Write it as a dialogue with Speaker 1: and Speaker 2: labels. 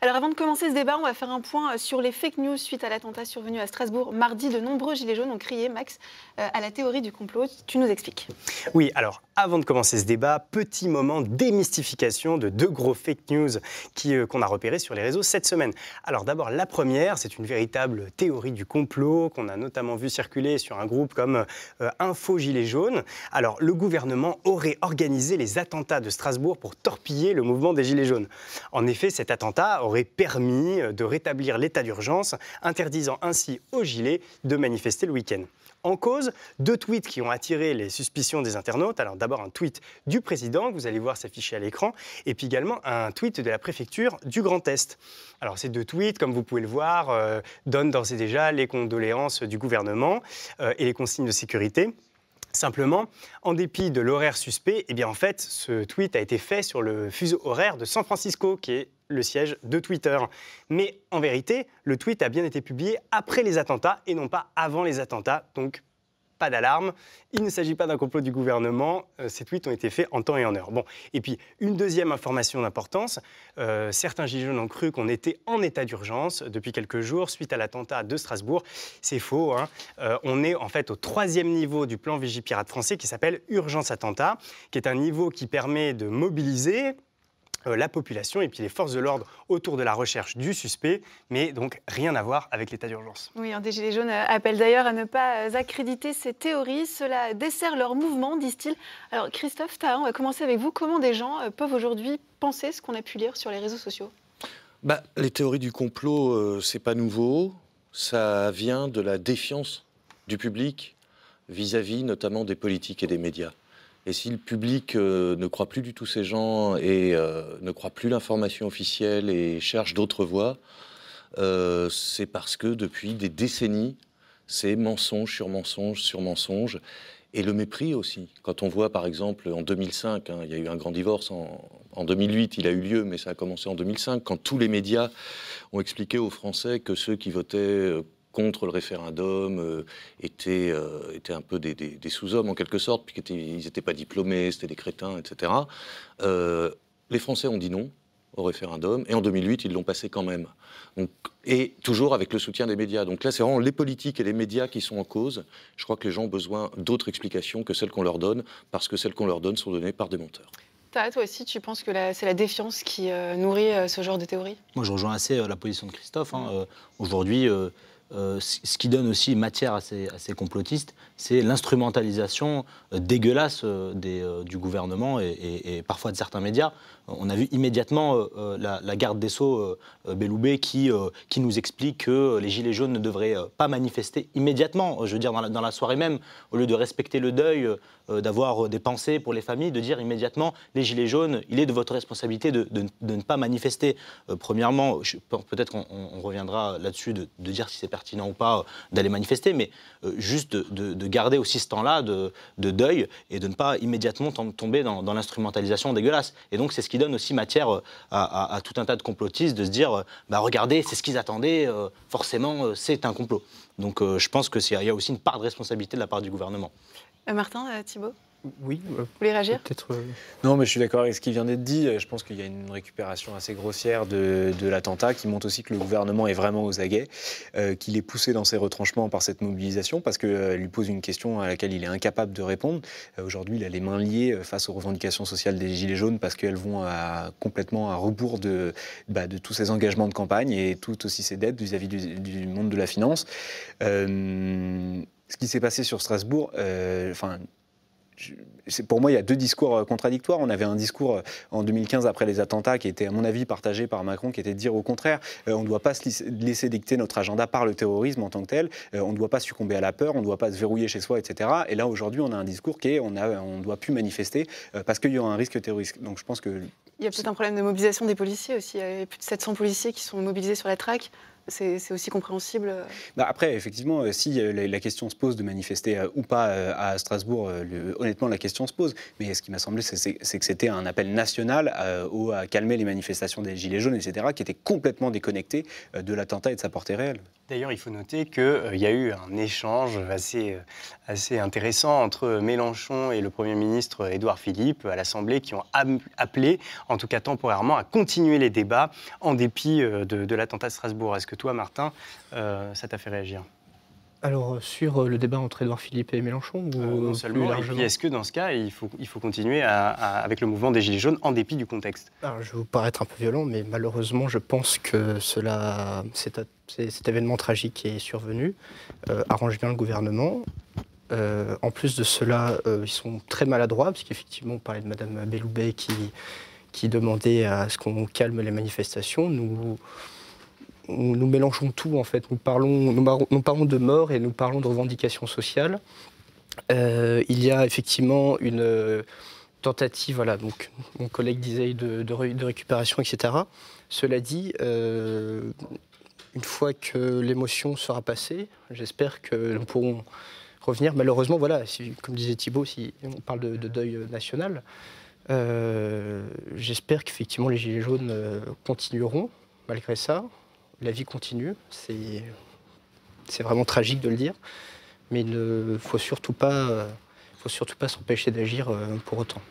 Speaker 1: Alors avant de commencer ce débat, on va faire un point euh, sur les fake news suite à l'attentat survenu à Strasbourg mardi. De nombreux gilets jaunes ont crié, Max, euh, à la théorie du complot. Tu nous expliques.
Speaker 2: Oui, alors avant de commencer ce débat, petit moment démystification de deux gros fake news euh, qu'on a repérés sur les réseaux cette semaine. Alors d'abord, la première, c'est une véritable théorie du complot qu'on a notamment vu circuler sur un groupe comme Info Gilets jaunes. Alors le gouvernement aurait organisé les attentats de Strasbourg pour torpiller le mouvement des Gilets jaunes. En effet, cet attentat aurait permis de rétablir l'état d'urgence, interdisant ainsi aux Gilets de manifester le week-end. En cause, deux tweets qui ont attiré les suspicions des internautes. Alors d'abord un tweet du président, que vous allez voir s'afficher à l'écran, et puis également un tweet de la préfecture du Grand Est. Alors ces deux tweets, comme vous pouvez le voir, euh, donnent d'ores et déjà les condoléances du gouvernement euh, et les consignes de sécurité. Simplement, en dépit de l'horaire suspect, eh bien en fait, ce tweet a été fait sur le fuseau horaire de San Francisco, qui est le siège de Twitter. Mais en vérité, le tweet a bien été publié après les attentats et non pas avant les attentats. Donc pas d'alarme. Il ne s'agit pas d'un complot du gouvernement. Euh, ces tweets ont été faits en temps et en heure. Bon, et puis une deuxième information d'importance. Euh, certains gilets jaunes ont cru qu'on était en état d'urgence depuis quelques jours suite à l'attentat de Strasbourg. C'est faux. Hein. Euh, on est en fait au troisième niveau du plan Vigipirate français qui s'appelle Urgence Attentat, qui est un niveau qui permet de mobiliser la population et puis les forces de l'ordre autour de la recherche du suspect, mais donc rien à voir avec l'état d'urgence.
Speaker 1: Oui, un des Gilets jaunes appelle d'ailleurs à ne pas accréditer ces théories. Cela dessert leur mouvement, disent-ils. Alors Christophe on va commencer avec vous? Comment des gens euh, peuvent aujourd'hui penser ce qu'on a pu lire sur les réseaux sociaux?
Speaker 3: Bah, Les théories du complot, euh, c'est pas nouveau. Ça vient de la défiance du public vis à -vis notamment des politiques et des médias. Et si le public euh, ne croit plus du tout ces gens et euh, ne croit plus l'information officielle et cherche d'autres voies, euh, c'est parce que depuis des décennies, c'est mensonge sur mensonge sur mensonge. Et le mépris aussi. Quand on voit par exemple en 2005, hein, il y a eu un grand divorce, en, en 2008 il a eu lieu, mais ça a commencé en 2005, quand tous les médias ont expliqué aux Français que ceux qui votaient contre le référendum euh, étaient, euh, étaient, un peu des, sous-hommes en quelque sorte, puisqu'ils n'étaient pas diplômés, c'était des crétins, etc. Euh, les Français ont dit non au référendum, et en 2008, ils l'ont passé quand même. Donc, et toujours avec le soutien des médias. Donc là, c'est vraiment les politiques et les médias qui sont en cause. Je crois que les gens ont besoin d'autres explications que celles qu'on leur donne, parce que celles qu'on leur donne sont données par des menteurs.
Speaker 1: Toi aussi, tu penses que c'est la défiance qui nourrit ce genre de théorie?
Speaker 4: Moi, je rejoins assez la position de Christophe. Hein. Aujourd'hui, euh, ce qui donne aussi matière à ces, complotistes, c'est l'instrumentalisation euh, dégueulasse euh, du gouvernement et, parfois de certains médias. On a vu immédiatement la, garde des Sceaux, Belloubet, qui, nous explique que les Gilets jaunes ne devraient pas manifester immédiatement, je veux dire dans la, dans la soirée même, au lieu de respecter le deuil, d'avoir des pensées pour les familles, de dire immédiatement les Gilets jaunes, il est de votre responsabilité de, ne pas manifester. premièrement, peut-être qu'on reviendra là-dessus de, de dire si c'est pertinent ou pas euh, d'aller manifester, mais euh, juste de, garder aussi ce temps-là de, deuil et de ne pas immédiatement tomber dans, l'instrumentalisation dégueulasse. Et donc c'est ce qui donne aussi matière euh, à, tout un tas de complotistes de se dire, bah regardez, c'est ce qu'ils attendaient, forcément c'est un complot. Donc je pense qu'il y a aussi une part de responsabilité de la part du gouvernement.
Speaker 1: Martin, Thibault?
Speaker 5: Oui.
Speaker 1: Vous voulez réagir?
Speaker 5: Peut-être. Euh, non, mais je suis d'accord avec ce qui vient d'être dit. Je pense qu'il y a une récupération assez grossière de, l'attentat qui montre aussi que le gouvernement est vraiment aux aguets, euh, qu'il est poussé dans ses retranchements par cette mobilisation parce qu'elle euh, lui pose une question à laquelle il est incapable de répondre. Aujourd'hui, il a les mains liées face aux revendications sociales des Gilets jaunes parce qu'elles vont complètement à rebours de, bah, de tous ses engagements de campagne et tout aussi ses dettes vis-à-vis du, monde de la finance. ce qui s'est passé sur Strasbourg, enfin pour moi, il y a deux discours euh, contradictoires. On avait un discours euh, en 2015 après les attentats qui était, à mon avis, partagé par Macron, qui était de dire au contraire, euh, on ne doit pas se laisser dicter notre agenda par le terrorisme en tant que tel, on ne doit pas succomber à la peur, on ne doit pas se verrouiller chez soi, etc. Et là, aujourd'hui, on a un discours qui est, on ne doit plus manifester parce qu'il y aura un risque terroriste. Donc je pense que...
Speaker 1: Il y a peut-être un problème de mobilisation des policiers aussi. Il y a plus de 700 policiers qui sont mobilisés sur la traque. C'est aussi compréhensible.
Speaker 5: Bah, après, effectivement, euh, si euh, la, la question se pose de manifester euh, ou pas euh, à Strasbourg, euh, le- honnêtement, la question se pose. Mais ce qui m'a semblé, c'est- que c'était un appel national euh, au- à calmer les manifestations des Gilets jaunes, etc., qui était complètement déconnecté euh, de l'attentat et de sa portée réelle.
Speaker 2: D'ailleurs, il faut noter qu'il y a eu un échange assez, euh, assez intéressant entre Mélenchon et le Premier ministre Édouard Philippe à l'Assemblée qui ont appelé, en tout cas temporairement, à continuer les débats en dépit euh, de, de l'attentat de Strasbourg. Est-ce que toi, Martin, euh, ça t'a fait réagir
Speaker 6: Alors, euh, sur euh, le débat entre Édouard Philippe et Mélenchon, ou
Speaker 2: Euh, Non seulement, est-ce que dans ce cas, il faut, il faut continuer à- à- avec le mouvement des Gilets jaunes en dépit du contexte?
Speaker 6: Alors, je vais vous paraître un peu violent, mais malheureusement, je pense que cela, cet, événement tragique qui est survenu euh, arrange bien le gouvernement. Euh, en plus de cela, ils sont très maladroits, parce qu'effectivement, on parlait de Madame Belloubet qui, qui demandait à ce qu'on calme les manifestations. Nous, nous, mélangeons tout, en fait. Nous parlons, nous, parlons de mort et nous parlons de revendications sociales. Euh, il y a effectivement une euh, tentative, voilà, donc mon collègue disait de, de ré- de récupération, etc. Cela dit, euh, une fois que l'émotion sera passée, j'espère que nous pourrons revenir. Malheureusement, voilà, comme disait Thibault, si on parle de, de deuil national, j'espère qu'effectivement les Gilets jaunes continueront malgré ça. La vie continue, c'est vraiment tragique de le dire, mais il ne faut surtout pas, faut surtout pas s'empêcher d'agir euh, pour autant.